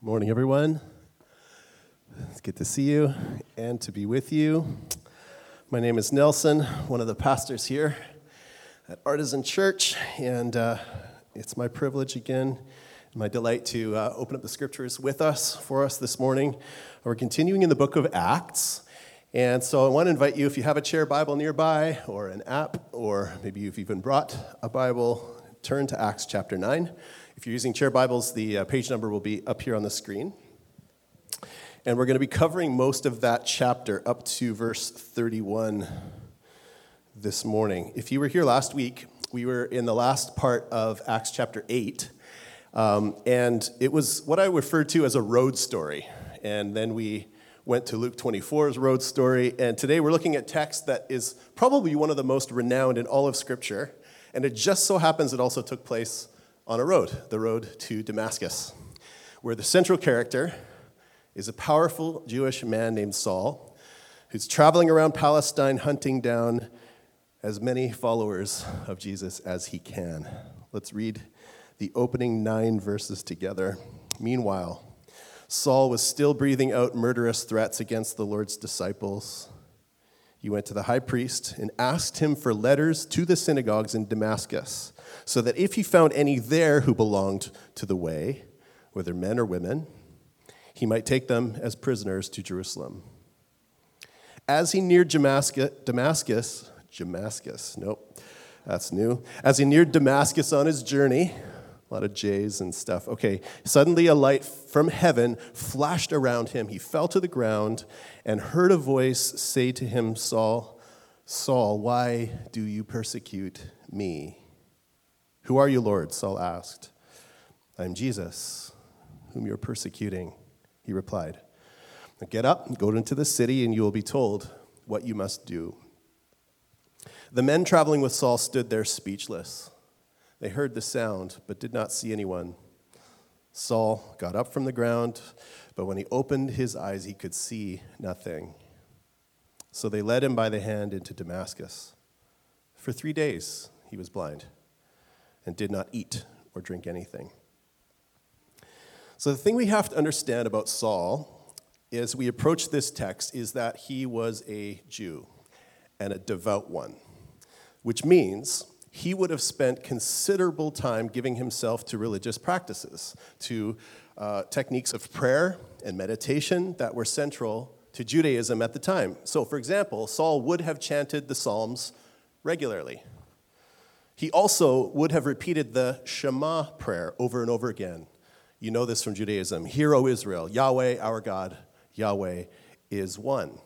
Morning, everyone. It's good to see you and to be with you. My name is Nelson, one of the pastors here at Artisan Church, and uh, it's my privilege again, my delight to uh, open up the scriptures with us for us this morning. We're continuing in the book of Acts, and so I want to invite you, if you have a chair Bible nearby, or an app, or maybe you've even brought a Bible, turn to Acts chapter 9. If you're using chair Bibles, the uh, page number will be up here on the screen. And we're going to be covering most of that chapter up to verse 31 this morning. If you were here last week, we were in the last part of Acts chapter 8. Um, and it was what I referred to as a road story. And then we went to Luke 24's road story. And today we're looking at text that is probably one of the most renowned in all of Scripture. And it just so happens it also took place on a road, the road to Damascus, where the central character is a powerful Jewish man named Saul, who's traveling around Palestine hunting down as many followers of Jesus as he can. Let's read the opening nine verses together. Meanwhile, Saul was still breathing out murderous threats against the Lord's disciples. He went to the high priest and asked him for letters to the synagogues in Damascus so that if he found any there who belonged to the way, whether men or women, he might take them as prisoners to Jerusalem. As he neared Damascus, Damascus, Damascus, nope, that's new. As he neared Damascus on his journey, a lot of J's and stuff. Okay, suddenly a light from heaven flashed around him. He fell to the ground and heard a voice say to him, Saul, Saul, why do you persecute me? Who are you, Lord? Saul asked. I am Jesus, whom you're persecuting, he replied. Get up, go into the city, and you will be told what you must do. The men traveling with Saul stood there speechless. They heard the sound, but did not see anyone. Saul got up from the ground, but when he opened his eyes, he could see nothing. So they led him by the hand into Damascus. For three days he was blind and did not eat or drink anything. So, the thing we have to understand about Saul as we approach this text is that he was a Jew and a devout one, which means he would have spent considerable time giving himself to religious practices, to uh, techniques of prayer and meditation that were central to Judaism at the time. So, for example, Saul would have chanted the Psalms regularly. He also would have repeated the Shema prayer over and over again. You know this from Judaism Hear, O Israel, Yahweh, our God, Yahweh is one.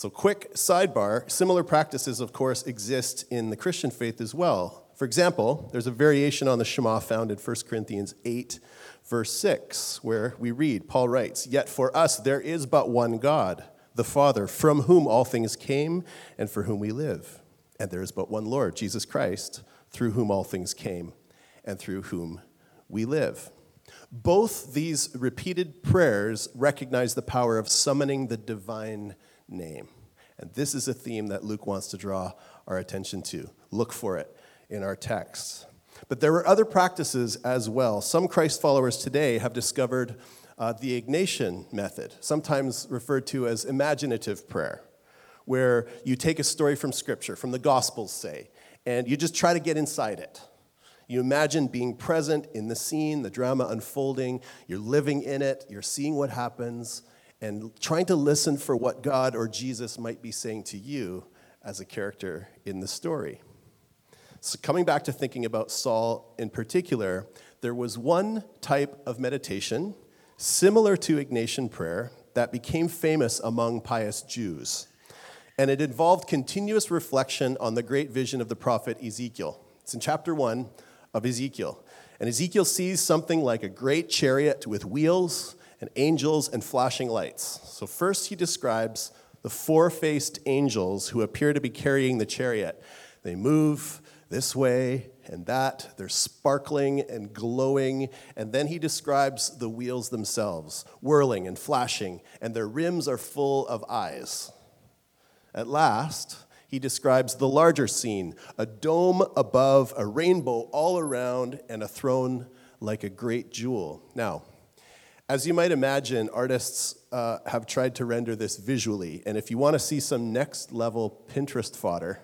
So, quick sidebar similar practices, of course, exist in the Christian faith as well. For example, there's a variation on the Shema found in 1 Corinthians 8, verse 6, where we read, Paul writes, Yet for us there is but one God, the Father, from whom all things came and for whom we live. And there is but one Lord, Jesus Christ, through whom all things came and through whom we live. Both these repeated prayers recognize the power of summoning the divine name. And this is a theme that Luke wants to draw our attention to. Look for it in our texts. But there are other practices as well. Some Christ followers today have discovered uh, the Ignatian method, sometimes referred to as imaginative prayer where you take a story from Scripture, from the Gospels, say, and you just try to get inside it. You imagine being present in the scene, the drama unfolding, you're living in it, you're seeing what happens, and trying to listen for what God or Jesus might be saying to you as a character in the story. So, coming back to thinking about Saul in particular, there was one type of meditation similar to Ignatian prayer that became famous among pious Jews and it involved continuous reflection on the great vision of the prophet Ezekiel. It's in chapter 1 of Ezekiel. And Ezekiel sees something like a great chariot with wheels and angels and flashing lights. So, first, he describes the four faced angels who appear to be carrying the chariot. They move this way and that, they're sparkling and glowing. And then he describes the wheels themselves, whirling and flashing, and their rims are full of eyes. At last, he describes the larger scene a dome above, a rainbow all around, and a throne like a great jewel. Now, As you might imagine, artists uh, have tried to render this visually. And if you want to see some next level Pinterest fodder,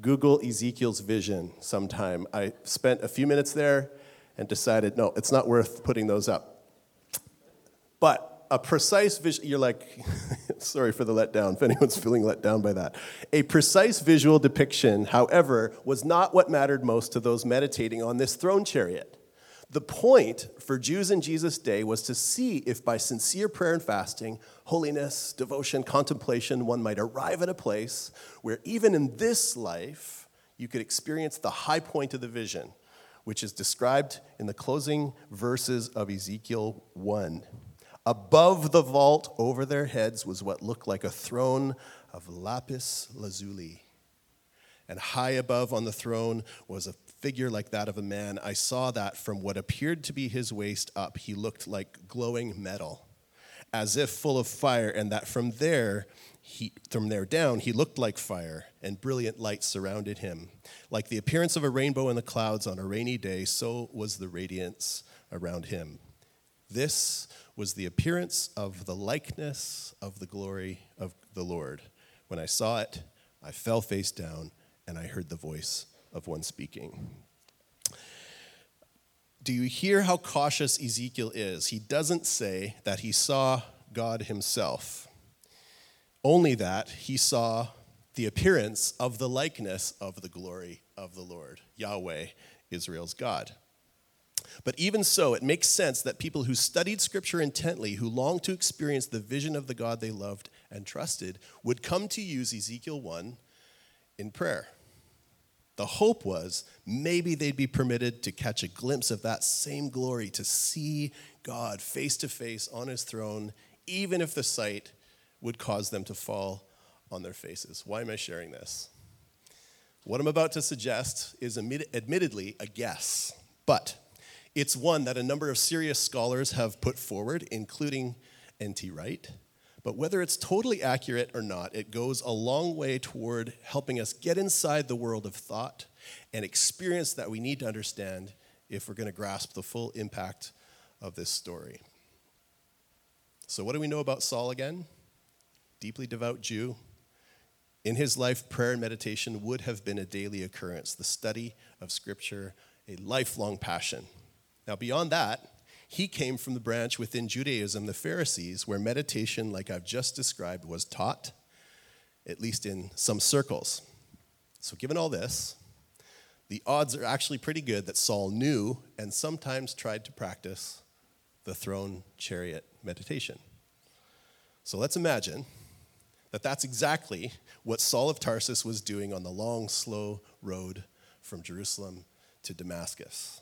Google Ezekiel's vision sometime. I spent a few minutes there and decided, no, it's not worth putting those up. But a precise vision, you're like, sorry for the letdown, if anyone's feeling let down by that. A precise visual depiction, however, was not what mattered most to those meditating on this throne chariot. The point for Jews in Jesus' day was to see if by sincere prayer and fasting, holiness, devotion, contemplation, one might arrive at a place where even in this life, you could experience the high point of the vision, which is described in the closing verses of Ezekiel 1. Above the vault over their heads was what looked like a throne of lapis lazuli. And high above on the throne was a figure like that of a man. I saw that from what appeared to be his waist up, he looked like glowing metal, as if full of fire, and that from there, he, from there down, he looked like fire, and brilliant light surrounded him. Like the appearance of a rainbow in the clouds on a rainy day, so was the radiance around him. This was the appearance of the likeness of the glory of the Lord. When I saw it, I fell face down, and I heard the voice of one speaking. Do you hear how cautious Ezekiel is? He doesn't say that he saw God himself, only that he saw the appearance of the likeness of the glory of the Lord, Yahweh, Israel's God. But even so, it makes sense that people who studied Scripture intently, who longed to experience the vision of the God they loved and trusted, would come to use Ezekiel 1 in prayer. The hope was maybe they'd be permitted to catch a glimpse of that same glory, to see God face to face on his throne, even if the sight would cause them to fall on their faces. Why am I sharing this? What I'm about to suggest is admittedly a guess, but it's one that a number of serious scholars have put forward, including N.T. Wright. But whether it's totally accurate or not, it goes a long way toward helping us get inside the world of thought and experience that we need to understand if we're going to grasp the full impact of this story. So, what do we know about Saul again? Deeply devout Jew. In his life, prayer and meditation would have been a daily occurrence, the study of Scripture, a lifelong passion. Now, beyond that, he came from the branch within Judaism, the Pharisees, where meditation, like I've just described, was taught, at least in some circles. So, given all this, the odds are actually pretty good that Saul knew and sometimes tried to practice the throne chariot meditation. So, let's imagine that that's exactly what Saul of Tarsus was doing on the long, slow road from Jerusalem to Damascus.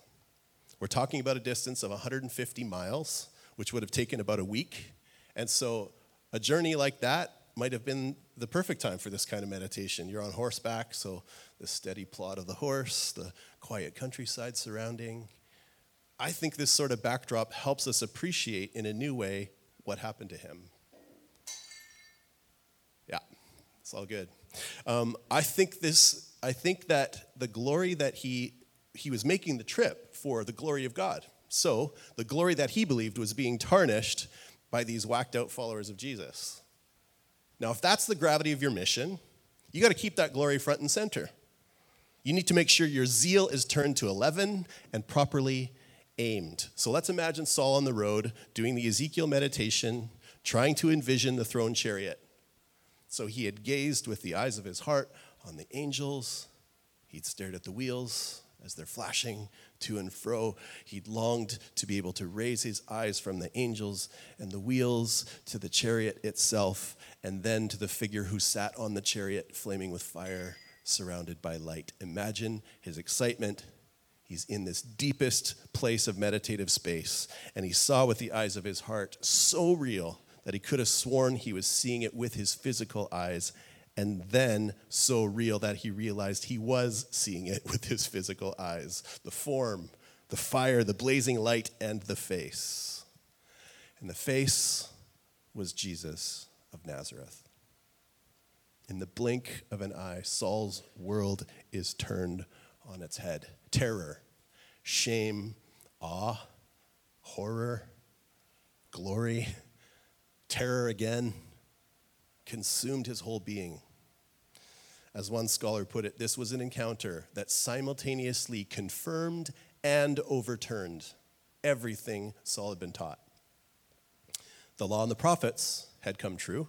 We're talking about a distance of 150 miles, which would have taken about a week. And so a journey like that might have been the perfect time for this kind of meditation. You're on horseback, so the steady plod of the horse, the quiet countryside surrounding. I think this sort of backdrop helps us appreciate in a new way what happened to him. Yeah, it's all good. Um, I think this. I think that the glory that he he was making the trip for the glory of God. So the glory that he believed was being tarnished by these whacked out followers of Jesus. Now, if that's the gravity of your mission, you got to keep that glory front and center. You need to make sure your zeal is turned to 11 and properly aimed. So let's imagine Saul on the road doing the Ezekiel meditation, trying to envision the throne chariot. So he had gazed with the eyes of his heart on the angels, he'd stared at the wheels, as they're flashing to and fro. He longed to be able to raise his eyes from the angels and the wheels to the chariot itself, and then to the figure who sat on the chariot, flaming with fire, surrounded by light. Imagine his excitement. He's in this deepest place of meditative space, and he saw with the eyes of his heart so real that he could have sworn he was seeing it with his physical eyes and then so real that he realized he was seeing it with his physical eyes the form, the fire, the blazing light, and the face. And the face was Jesus of Nazareth. In the blink of an eye, Saul's world is turned on its head. Terror, shame, awe, horror, glory, terror again, consumed his whole being. As one scholar put it, this was an encounter that simultaneously confirmed and overturned everything Saul had been taught. The law and the prophets had come true,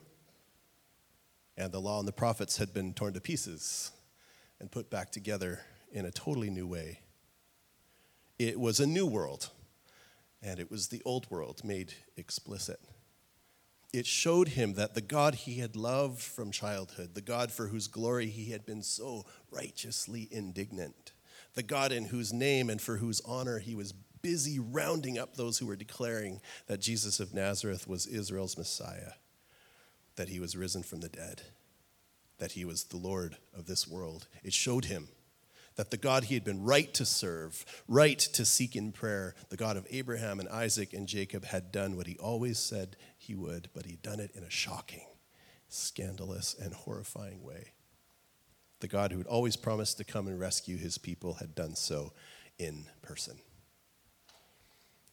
and the law and the prophets had been torn to pieces and put back together in a totally new way. It was a new world, and it was the old world made explicit. It showed him that the God he had loved from childhood, the God for whose glory he had been so righteously indignant, the God in whose name and for whose honor he was busy rounding up those who were declaring that Jesus of Nazareth was Israel's Messiah, that he was risen from the dead, that he was the Lord of this world. It showed him that the God he had been right to serve, right to seek in prayer, the God of Abraham and Isaac and Jacob, had done what he always said he would, but he'd done it in a shocking, scandalous, and horrifying way. The God who had always promised to come and rescue his people had done so in person.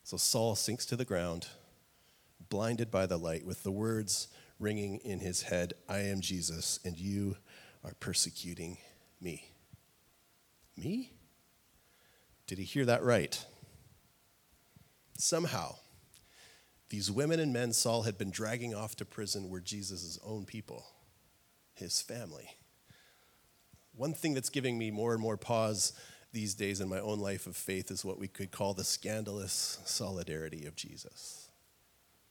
So Saul sinks to the ground, blinded by the light, with the words ringing in his head I am Jesus, and you are persecuting me. Me? Did he hear that right? Somehow, these women and men Saul had been dragging off to prison were Jesus' own people, his family. One thing that's giving me more and more pause these days in my own life of faith is what we could call the scandalous solidarity of Jesus.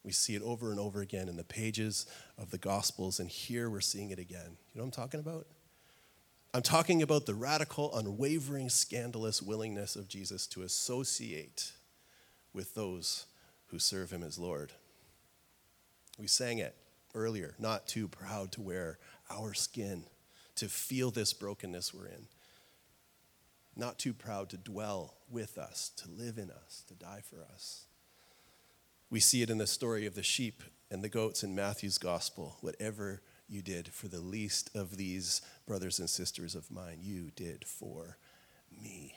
We see it over and over again in the pages of the Gospels, and here we're seeing it again. You know what I'm talking about? I'm talking about the radical, unwavering, scandalous willingness of Jesus to associate with those who serve him as Lord. We sang it earlier, not too proud to wear our skin, to feel this brokenness we're in not too proud to dwell with us, to live in us, to die for us. We see it in the story of the sheep and the goats in Matthew's gospel. Whatever you did for the least of these brothers and sisters of mine, you did for me.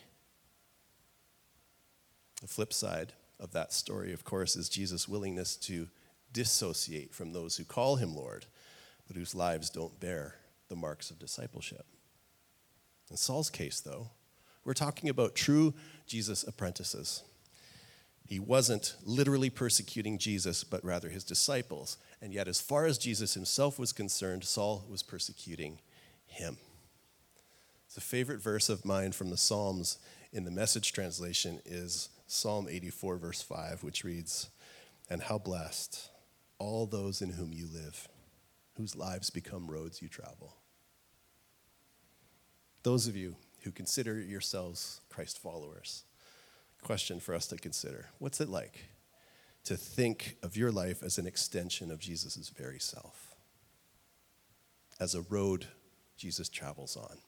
The flip side of that story, of course, is Jesus' willingness to dissociate from those who call him Lord, but whose lives don't bear the marks of discipleship. In Saul's case, though, we're talking about true Jesus apprentices. He wasn't literally persecuting Jesus, but rather his disciples. And yet, as far as Jesus himself was concerned, Saul was persecuting him. It's a favorite verse of mine from the Psalms in the message translation is Psalm 84, verse 5, which reads, And how blessed all those in whom you live, whose lives become roads you travel. Those of you who consider yourselves Christ followers. Question for us to consider What's it like to think of your life as an extension of Jesus' very self, as a road Jesus travels on?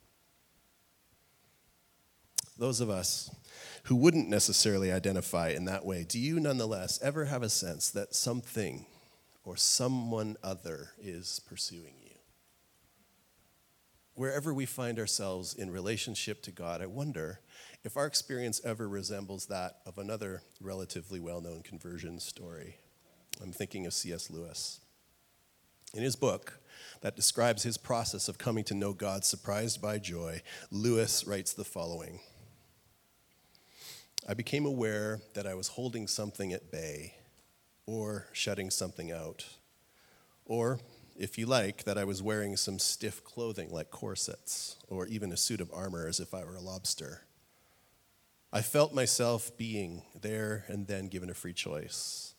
Those of us who wouldn't necessarily identify in that way, do you nonetheless ever have a sense that something or someone other is pursuing you? wherever we find ourselves in relationship to God, I wonder if our experience ever resembles that of another relatively well known conversion story. I'm thinking of C.S. Lewis. In his book that describes his process of coming to know God surprised by joy, Lewis writes the following I became aware that I was holding something at bay or shutting something out, or if you like, that I was wearing some stiff clothing like corsets or even a suit of armor as if I were a lobster. I felt myself being there and then given a free choice.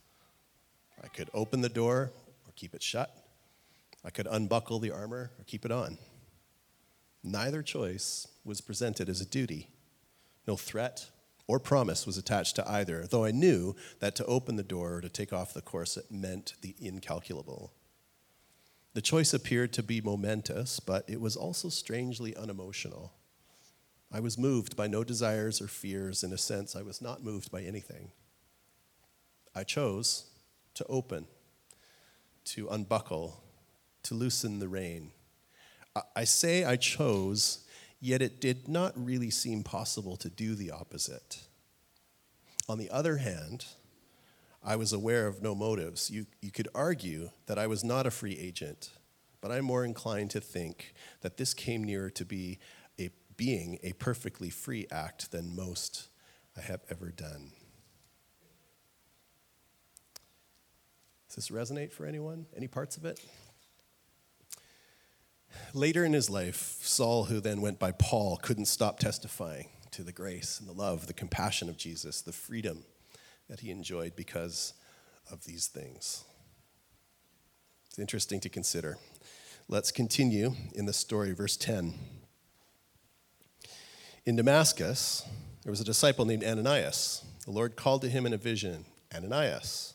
I could open the door or keep it shut. I could unbuckle the armor or keep it on. Neither choice was presented as a duty. No threat or promise was attached to either, though I knew that to open the door or to take off the corset meant the incalculable. The choice appeared to be momentous, but it was also strangely unemotional. I was moved by no desires or fears. In a sense, I was not moved by anything. I chose to open, to unbuckle, to loosen the rein. I say I chose, yet it did not really seem possible to do the opposite. On the other hand, I was aware of no motives. You, you could argue that I was not a free agent, but I'm more inclined to think that this came nearer to be a, being a perfectly free act than most I have ever done. Does this resonate for anyone? Any parts of it? Later in his life, Saul, who then went by Paul, couldn't stop testifying to the grace and the love, the compassion of Jesus, the freedom that he enjoyed because of these things. It's interesting to consider. Let's continue in the story, verse 10. In Damascus, there was a disciple named Ananias. The Lord called to him in a vision Ananias.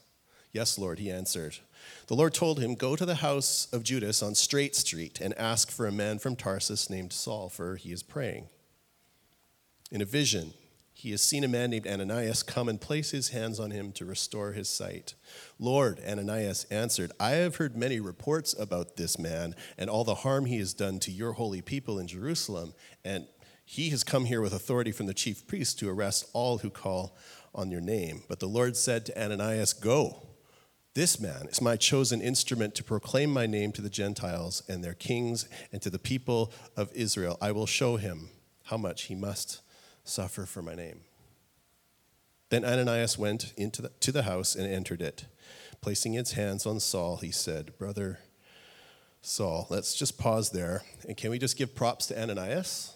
Yes, Lord, he answered. The Lord told him, Go to the house of Judas on Straight Street and ask for a man from Tarsus named Saul, for he is praying. In a vision, he has seen a man named Ananias come and place his hands on him to restore his sight. Lord, Ananias answered, I have heard many reports about this man and all the harm he has done to your holy people in Jerusalem, and he has come here with authority from the chief priest to arrest all who call on your name. But the Lord said to Ananias, Go. This man is my chosen instrument to proclaim my name to the Gentiles and their kings and to the people of Israel. I will show him how much he must suffer for my name. Then Ananias went into the, to the house and entered it. Placing his hands on Saul, he said, Brother Saul, let's just pause there. And can we just give props to Ananias?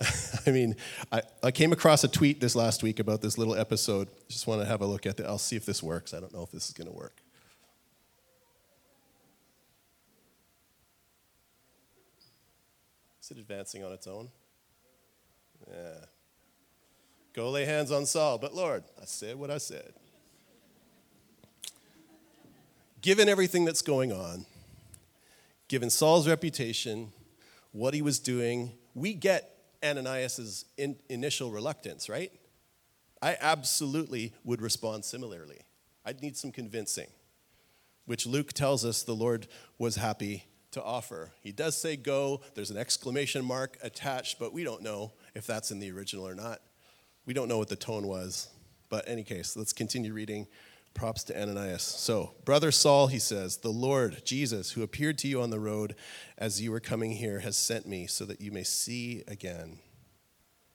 I mean, I, I came across a tweet this last week about this little episode. Just want to have a look at it. I'll see if this works. I don't know if this is going to work. Is it advancing on its own? Yeah. Go lay hands on Saul. But Lord, I said what I said. Given everything that's going on, given Saul's reputation, what he was doing, we get Ananias's in, initial reluctance, right? I absolutely would respond similarly. I'd need some convincing, which Luke tells us the Lord was happy to offer. He does say go, there's an exclamation mark attached, but we don't know if that's in the original or not. We don't know what the tone was. But any case, let's continue reading. Props to Ananias. So, brother Saul, he says, the Lord Jesus, who appeared to you on the road as you were coming here, has sent me so that you may see again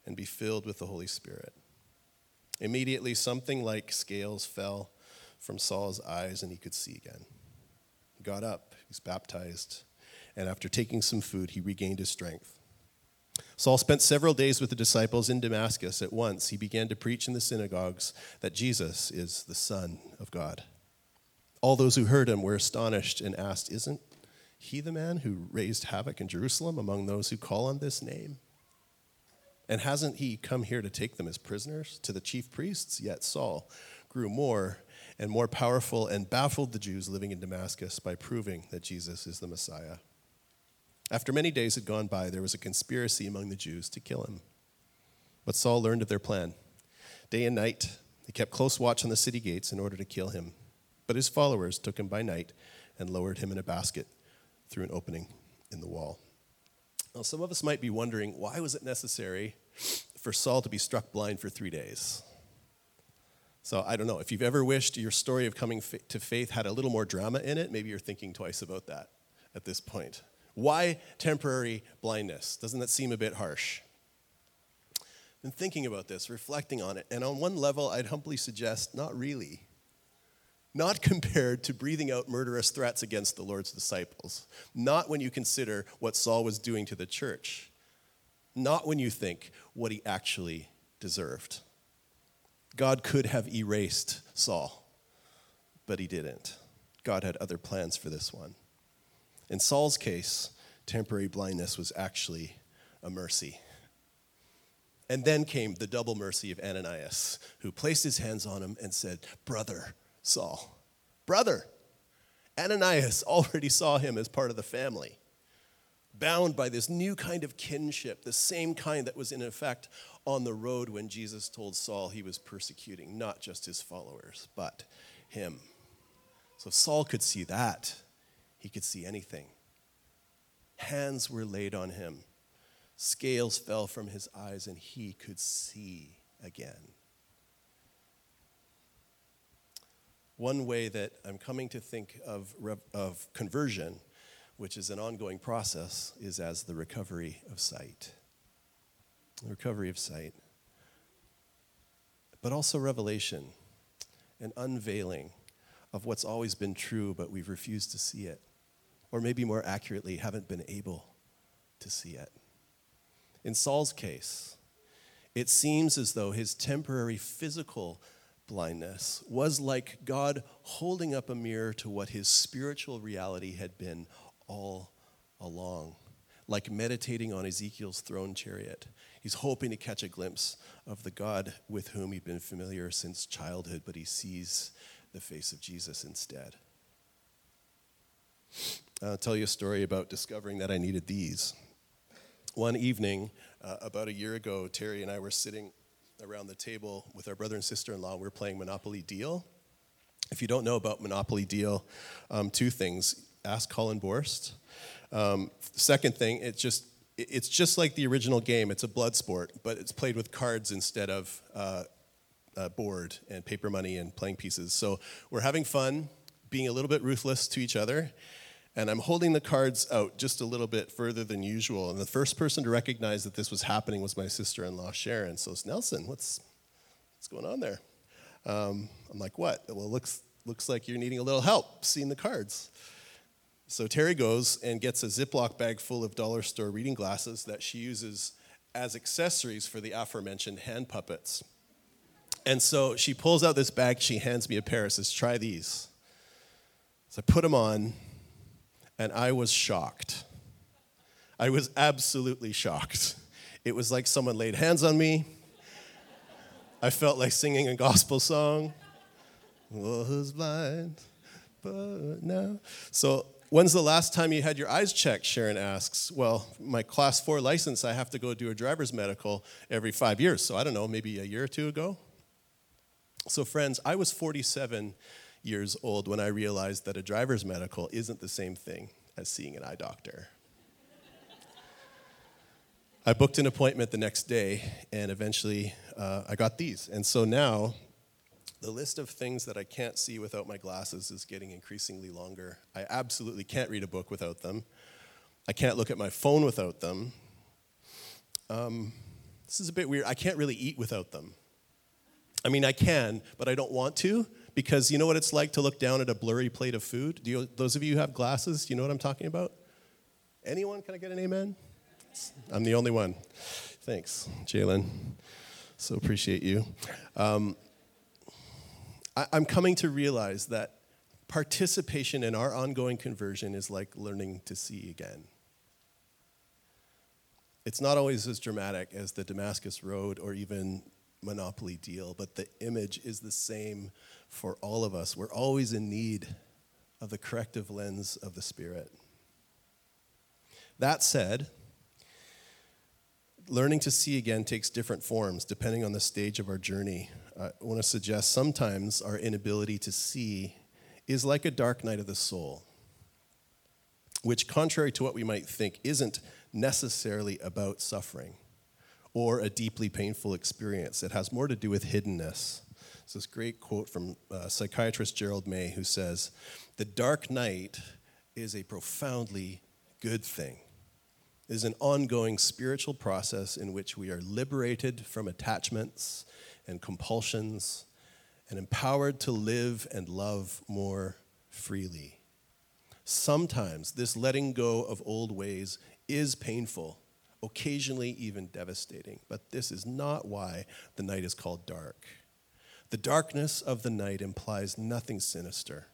and be filled with the Holy Spirit. Immediately, something like scales fell from Saul's eyes, and he could see again. He got up, he was baptized, and after taking some food, he regained his strength. Saul spent several days with the disciples in Damascus. At once, he began to preach in the synagogues that Jesus is the Son of God. All those who heard him were astonished and asked, Isn't he the man who raised havoc in Jerusalem among those who call on this name? And hasn't he come here to take them as prisoners to the chief priests? Yet Saul grew more and more powerful and baffled the Jews living in Damascus by proving that Jesus is the Messiah. After many days had gone by, there was a conspiracy among the Jews to kill him. But Saul learned of their plan. Day and night, they kept close watch on the city gates in order to kill him. But his followers took him by night and lowered him in a basket through an opening in the wall. Now, some of us might be wondering why was it necessary for Saul to be struck blind for three days? So I don't know. If you've ever wished your story of coming to faith had a little more drama in it, maybe you're thinking twice about that at this point. Why temporary blindness? Doesn't that seem a bit harsh? I've Been thinking about this, reflecting on it, and on one level, I'd humbly suggest not really. Not compared to breathing out murderous threats against the Lord's disciples. Not when you consider what Saul was doing to the church. Not when you think what he actually deserved. God could have erased Saul, but he didn't. God had other plans for this one. In Saul's case, temporary blindness was actually a mercy. And then came the double mercy of Ananias, who placed his hands on him and said, Brother Saul, brother. Ananias already saw him as part of the family, bound by this new kind of kinship, the same kind that was in effect on the road when Jesus told Saul he was persecuting not just his followers, but him. So Saul could see that he could see anything. Hands were laid on him, scales fell from his eyes, and he could see again. one way that I'm coming to think of, of conversion, which is an ongoing process, is as the recovery of sight. The recovery of sight. But also revelation, an unveiling of what's always been true, but we've refused to see it. Or maybe more accurately, haven't been able to see it. In Saul's case, it seems as though his temporary physical blindness was like God holding up a mirror to what his spiritual reality had been all along, like meditating on Ezekiel's throne chariot. He's hoping to catch a glimpse of the God with whom he'd been familiar since childhood, but he sees the face of Jesus instead. I'll tell you a story about discovering that I needed these. One evening, uh, about a year ago, Terry and I were sitting around the table with our brother and sister in law. We were playing Monopoly Deal. If you don't know about Monopoly Deal, um, two things ask Colin Borst. Um, second thing, it's just it's just like the original game. It's a blood sport, but it's played with cards instead of uh, uh, board and paper money and playing pieces. So we're having fun, being a little bit ruthless to each other. And I'm holding the cards out just a little bit further than usual. And the first person to recognize that this was happening was my sister in law, Sharon. So it's Nelson, what's, what's going on there? Um, I'm like, what? Well, it looks, looks like you're needing a little help seeing the cards. So Terry goes and gets a Ziploc bag full of dollar store reading glasses that she uses as accessories for the aforementioned hand puppets. And so she pulls out this bag, she hands me a pair, says, try these. So I put them on, and I was shocked. I was absolutely shocked. It was like someone laid hands on me. I felt like singing a gospel song. Was blind, but now. So, when's the last time you had your eyes checked? Sharon asks. Well, my class four license, I have to go do a driver's medical every five years. So, I don't know, maybe a year or two ago. So, friends, I was 47 years old when I realized that a driver's medical isn't the same thing as seeing an eye doctor. I booked an appointment the next day, and eventually uh, I got these. And so now, the list of things that I can't see without my glasses is getting increasingly longer. I absolutely can't read a book without them. I can't look at my phone without them. Um, this is a bit weird. I can't really eat without them. I mean, I can, but I don't want to because you know what it's like to look down at a blurry plate of food? Do you, those of you who have glasses, do you know what I'm talking about? Anyone? Can I get an amen? I'm the only one. Thanks, Jalen. So appreciate you. Um, I, I'm coming to realize that participation in our ongoing conversion is like learning to see again. It's not always as dramatic as the Damascus Road or even monopoly deal, but the image is the same for all of us. We're always in need of the corrective lens of the Spirit. That said, learning to see again takes different forms depending on the stage of our journey. I want to suggest sometimes our inability to see is like a dark night of the soul, which, contrary to what we might think, isn't necessarily about suffering or a deeply painful experience. It has more to do with hiddenness. It's this great quote from uh, psychiatrist Gerald May who says, The dark night is a profoundly good thing. It is an ongoing spiritual process in which we are liberated from attachments and compulsions and empowered to live and love more freely. Sometimes this letting go of old ways is painful occasionally even devastating. But this is not why the night is called dark. The darkness of the night implies nothing sinister,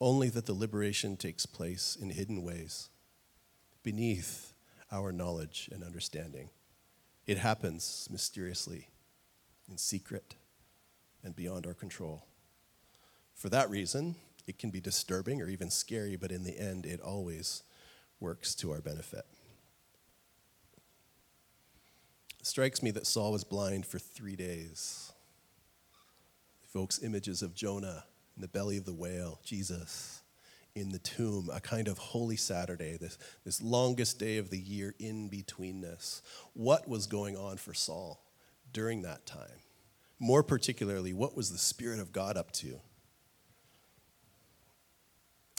only that the liberation takes place in hidden ways, beneath our knowledge and understanding. It happens mysteriously, in secret, and beyond our control. For that reason, it can be disturbing or even scary, but in the end, it always works to our benefit. It strikes me that Saul was blind for three days. Evokes images of Jonah in the belly of the whale, Jesus in the tomb, a kind of holy Saturday, this, this longest day of the year in betweenness. What was going on for Saul during that time? More particularly, what was the Spirit of God up to?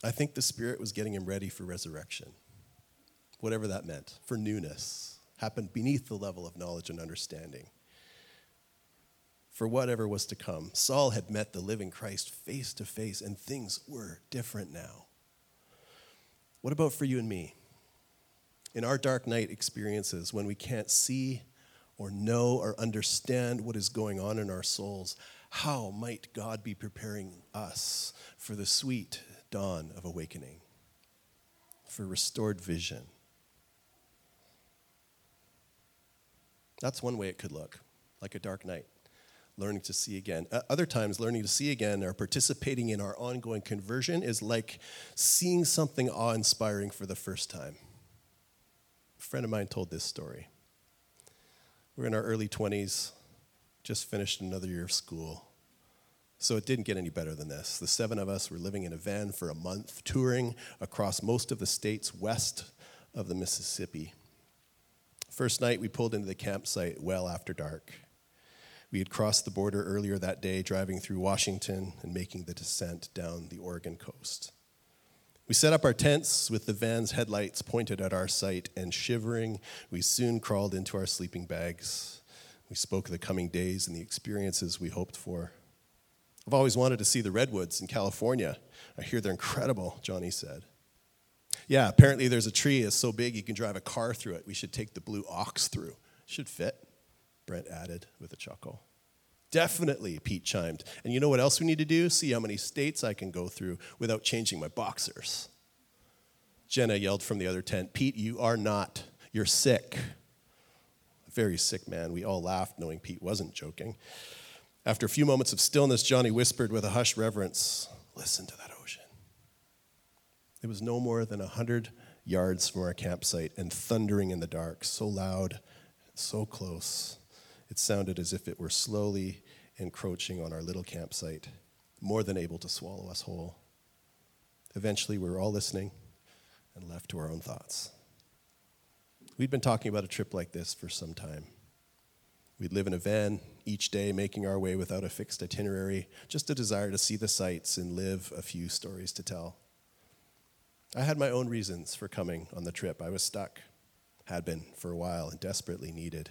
I think the Spirit was getting him ready for resurrection, whatever that meant, for newness, happened beneath the level of knowledge and understanding. For whatever was to come, Saul had met the living Christ face to face, and things were different now. What about for you and me? In our dark night experiences, when we can't see or know or understand what is going on in our souls, how might God be preparing us for the sweet dawn of awakening, for restored vision? That's one way it could look, like a dark night, learning to see again. Uh, other times, learning to see again or participating in our ongoing conversion is like seeing something awe inspiring for the first time. A friend of mine told this story. We're in our early 20s, just finished another year of school. So it didn't get any better than this. The seven of us were living in a van for a month, touring across most of the states west of the Mississippi. First night, we pulled into the campsite well after dark. We had crossed the border earlier that day, driving through Washington and making the descent down the Oregon coast. We set up our tents with the van's headlights pointed at our site, and shivering, we soon crawled into our sleeping bags. We spoke of the coming days and the experiences we hoped for. I've always wanted to see the redwoods in California. I hear they're incredible, Johnny said. Yeah, apparently there's a tree that's so big you can drive a car through it. We should take the blue ox through. Should fit, Brent added with a chuckle. Definitely, Pete chimed. And you know what else we need to do? See how many states I can go through without changing my boxers. Jenna yelled from the other tent, Pete, you are not. You're sick. A very sick man. We all laughed, knowing Pete wasn't joking. After a few moments of stillness, Johnny whispered with a hushed reverence, Listen to that ocean. It was no more than a hundred yards from our campsite and thundering in the dark, so loud, so close. It sounded as if it were slowly encroaching on our little campsite, more than able to swallow us whole. Eventually, we were all listening and left to our own thoughts. We'd been talking about a trip like this for some time. We'd live in a van each day, making our way without a fixed itinerary, just a desire to see the sights and live a few stories to tell. I had my own reasons for coming on the trip. I was stuck, had been for a while, and desperately needed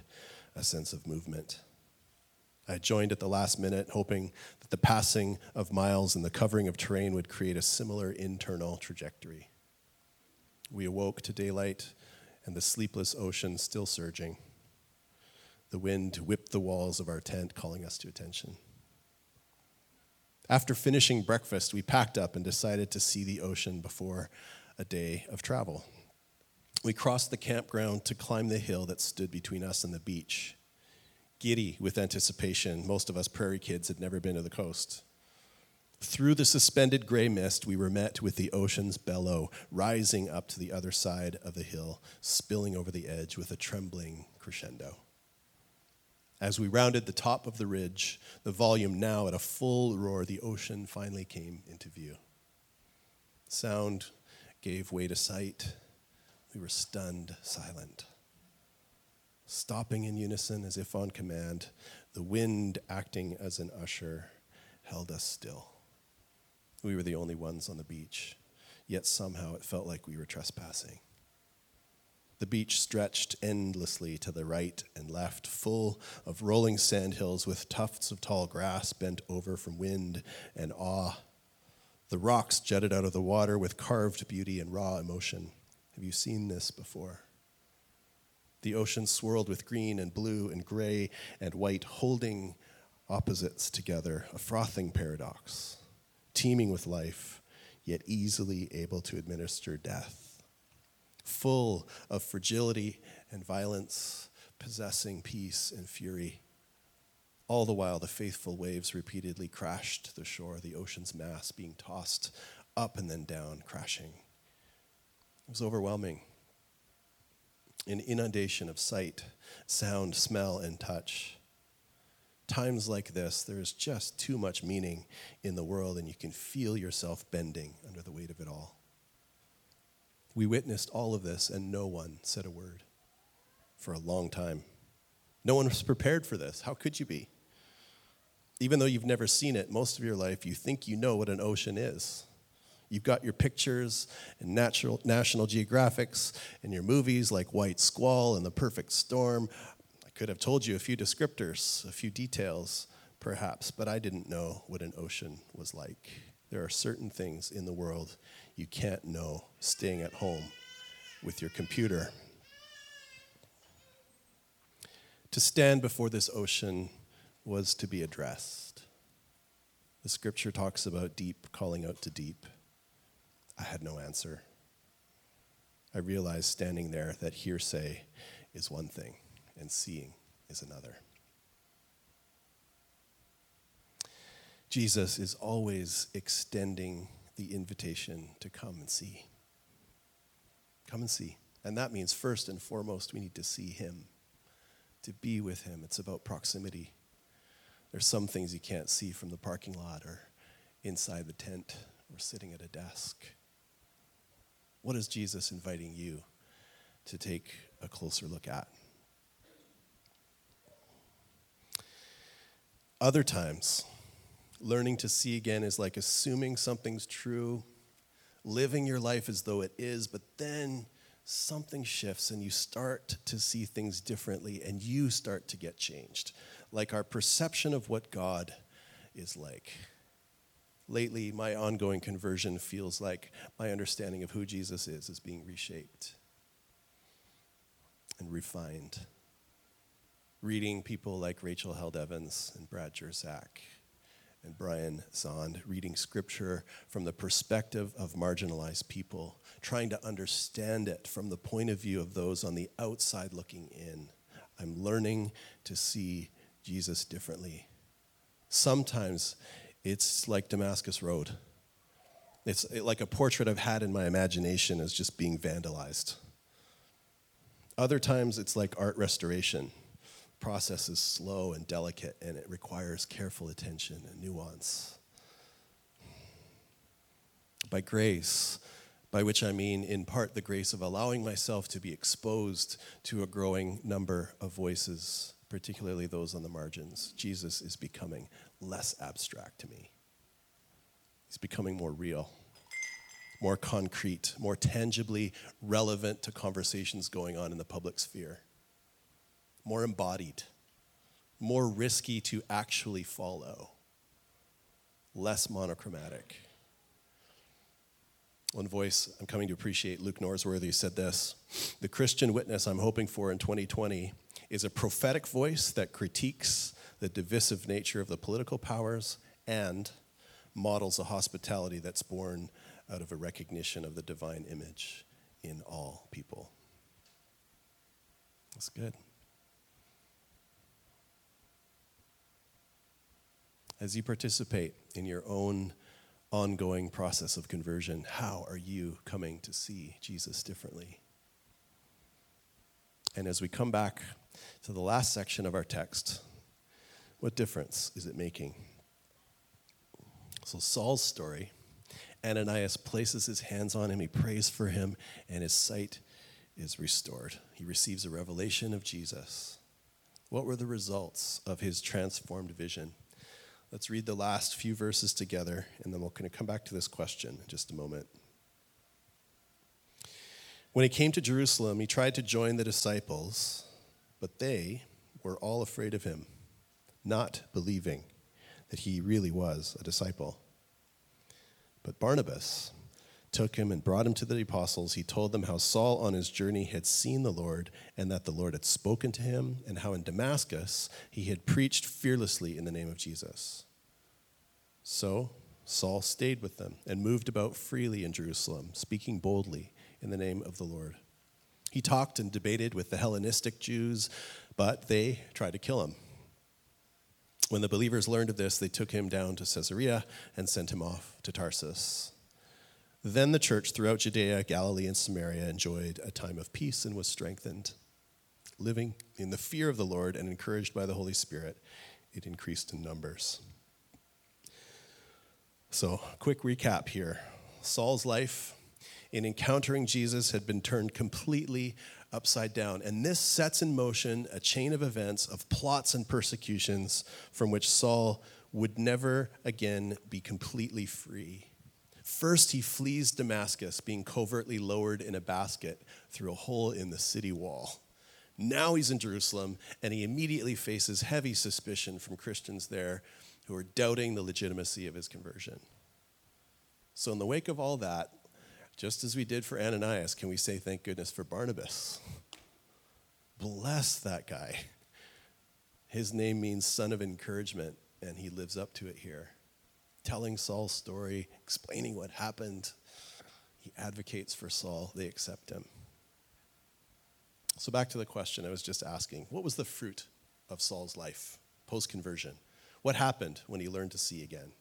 a sense of movement. I joined at the last minute, hoping that the passing of miles and the covering of terrain would create a similar internal trajectory. We awoke to daylight and the sleepless ocean still surging. The wind whipped the walls of our tent, calling us to attention. After finishing breakfast, we packed up and decided to see the ocean before a day of travel. We crossed the campground to climb the hill that stood between us and the beach. Giddy with anticipation, most of us prairie kids had never been to the coast. Through the suspended gray mist, we were met with the ocean's bellow rising up to the other side of the hill, spilling over the edge with a trembling crescendo. As we rounded the top of the ridge, the volume now at a full roar, the ocean finally came into view. Sound gave way to sight we were stunned silent. Stopping in unison as if on command, the wind acting as an usher held us still. We were the only ones on the beach, yet somehow it felt like we were trespassing. The beach stretched endlessly to the right and left, full of rolling sandhills with tufts of tall grass bent over from wind and awe. The rocks jutted out of the water with carved beauty and raw emotion. Have you seen this before? The ocean swirled with green and blue and gray and white, holding opposites together, a frothing paradox, teeming with life, yet easily able to administer death, full of fragility and violence, possessing peace and fury. All the while, the faithful waves repeatedly crashed the shore, the ocean's mass being tossed up and then down, crashing. It was overwhelming. An inundation of sight, sound, smell, and touch. Times like this, there is just too much meaning in the world, and you can feel yourself bending under the weight of it all. We witnessed all of this, and no one said a word for a long time. No one was prepared for this. How could you be? Even though you've never seen it most of your life, you think you know what an ocean is. You've got your pictures and natural, National Geographics and your movies like White Squall and The Perfect Storm. I could have told you a few descriptors, a few details, perhaps, but I didn't know what an ocean was like. There are certain things in the world you can't know staying at home with your computer. To stand before this ocean was to be addressed. The scripture talks about deep calling out to deep. I had no answer. I realized standing there that hearsay is one thing and seeing is another. Jesus is always extending the invitation to come and see. Come and see. And that means, first and foremost, we need to see Him, to be with Him. It's about proximity. There's some things you can't see from the parking lot or inside the tent or sitting at a desk. What is Jesus inviting you to take a closer look at? Other times, learning to see again is like assuming something's true, living your life as though it is, but then something shifts and you start to see things differently and you start to get changed. Like our perception of what God is like. Lately, my ongoing conversion feels like my understanding of who Jesus is is being reshaped and refined. Reading people like Rachel Held Evans and Brad Jersak and Brian Zahnd, reading scripture from the perspective of marginalized people, trying to understand it from the point of view of those on the outside looking in. I'm learning to see Jesus differently. Sometimes it's like Damascus Road. It's like a portrait I've had in my imagination as just being vandalized. Other times it's like art restoration. The process is slow and delicate and it requires careful attention and nuance. By grace, by which I mean in part the grace of allowing myself to be exposed to a growing number of voices, particularly those on the margins, Jesus is becoming less abstract to me. He's becoming more real, more concrete, more tangibly relevant to conversations going on in the public sphere, more embodied, more risky to actually follow, less monochromatic. One voice I'm coming to appreciate, Luke Norsworthy, said this The Christian witness I'm hoping for in 2020 is a prophetic voice that critiques the divisive nature of the political powers and models a hospitality that's born out of a recognition of the divine image in all people. That's good. As you participate in your own ongoing process of conversion, how are you coming to see Jesus differently? And as we come back to the last section of our text, what difference is it making? So, Saul's story Ananias places his hands on him, he prays for him, and his sight is restored. He receives a revelation of Jesus. What were the results of his transformed vision? Let's read the last few verses together, and then we're going to come back to this question in just a moment. When he came to Jerusalem, he tried to join the disciples, but they were all afraid of him not believing that he really was a disciple. But Barnabas took him and brought him to the apostles. He told them how Saul on his journey had seen the Lord and that the Lord had spoken to him, and how in Damascus he had preached fearlessly in the name of Jesus. So Saul stayed with them and moved about freely in Jerusalem, speaking boldly in the name of the Lord. He talked and debated with the Hellenistic Jews, but they tried to kill him. When the believers learned of this, they took him down to Caesarea and sent him off to Tarsus. Then the church throughout Judea, Galilee, and Samaria enjoyed a time of peace and was strengthened. Living in the fear of the Lord and encouraged by the Holy Spirit, it increased in numbers. So, quick recap here Saul's life in encountering Jesus had been turned completely upside down. And this sets in motion a chain of events of plots and persecutions from which Saul would never again be completely free. First, he flees Damascus, being covertly lowered in a basket through a hole in the city wall. Now he's in Jerusalem, and he immediately faces heavy suspicion from Christians there who are doubting the legitimacy of his conversion. So, in the wake of all that, just as we did for Ananias, can we say thank goodness for Barnabas? Bless that guy. His name means son of encouragement, and he lives up to it here. Telling Saul's story, explaining what happened. He advocates for Saul, they accept him. So, back to the question I was just asking what was the fruit of Saul's life post conversion? What happened when he learned to see again?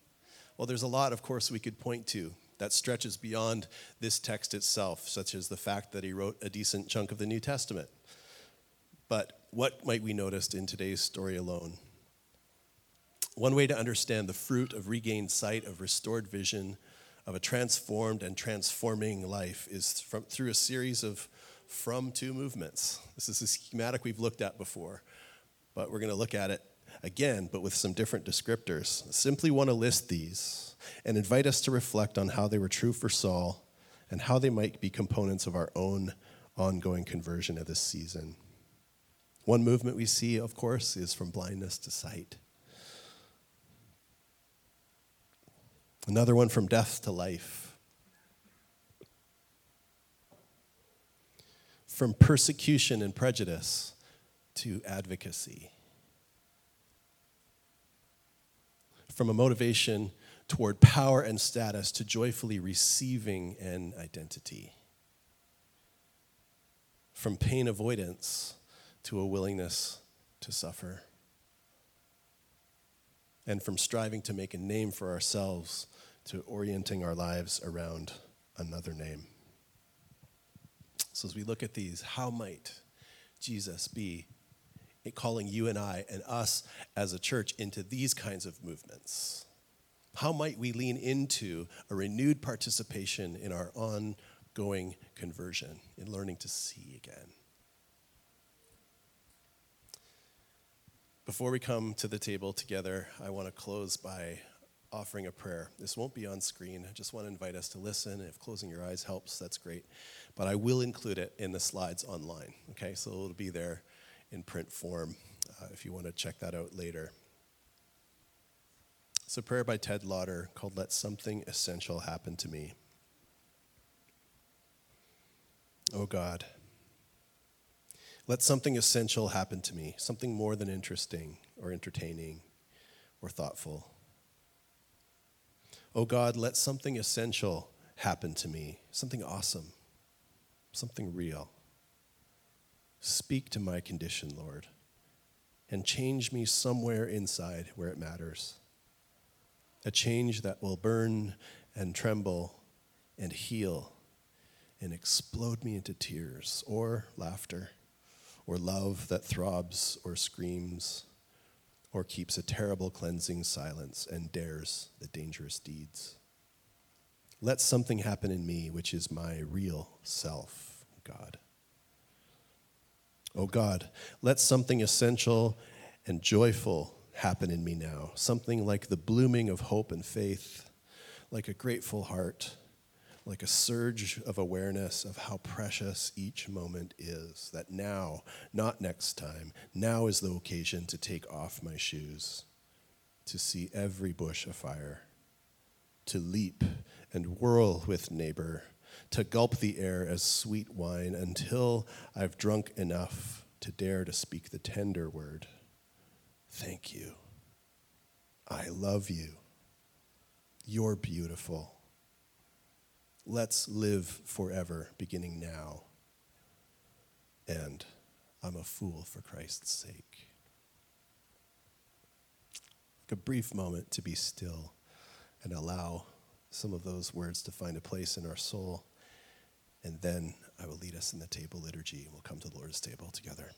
Well, there's a lot, of course, we could point to that stretches beyond this text itself, such as the fact that he wrote a decent chunk of the New Testament. But what might we notice in today's story alone? One way to understand the fruit of regained sight, of restored vision, of a transformed and transforming life is from, through a series of from to movements. This is a schematic we've looked at before, but we're going to look at it again, but with some different descriptors. Simply want to list these and invite us to reflect on how they were true for Saul and how they might be components of our own ongoing conversion of this season. One movement we see, of course, is from blindness to sight. Another one from death to life. from persecution and prejudice to advocacy, from a motivation toward power and status to joyfully receiving an identity, from pain avoidance to a willingness to suffer, and from striving to make a name for ourselves to orienting our lives around another name. So, as we look at these, how might Jesus be calling you and I and us as a church into these kinds of movements? How might we lean into a renewed participation in our ongoing conversion, in learning to see again? Before we come to the table together, I want to close by offering a prayer. This won't be on screen. I just want to invite us to listen. If closing your eyes helps, that's great but I will include it in the slides online. Okay, so it'll be there in print form uh, if you want to check that out later. It's a prayer by Ted Loder called Let Something Essential Happen to Me. Oh God, let something essential happen to me, something more than interesting or entertaining or thoughtful. Oh God, let something essential happen to me, something awesome something real. Speak to my condition, Lord, and change me somewhere inside where it matters. A change that will burn and tremble and heal and explode me into tears or laughter or love that throbs or screams or keeps a terrible cleansing silence and dares the dangerous deeds. Let something happen in me, which is my real self, God. Oh God, let something essential and joyful happen in me now, something like the blooming of hope and faith, like a grateful heart, like a surge of awareness of how precious each moment is. That now, not next time, now is the occasion to take off my shoes, to see every bush afire, to leap and whirl with neighbor, to gulp the air as sweet wine until I've drunk enough to dare to speak the tender word. Thank you. I love you. You're beautiful. Let's live forever, beginning now. And I'm a fool for Christ's sake. Take a brief moment to be still and allow some of those words to find a place in our soul. And then I will lead us in the table liturgy and we'll come to the Lord's table together.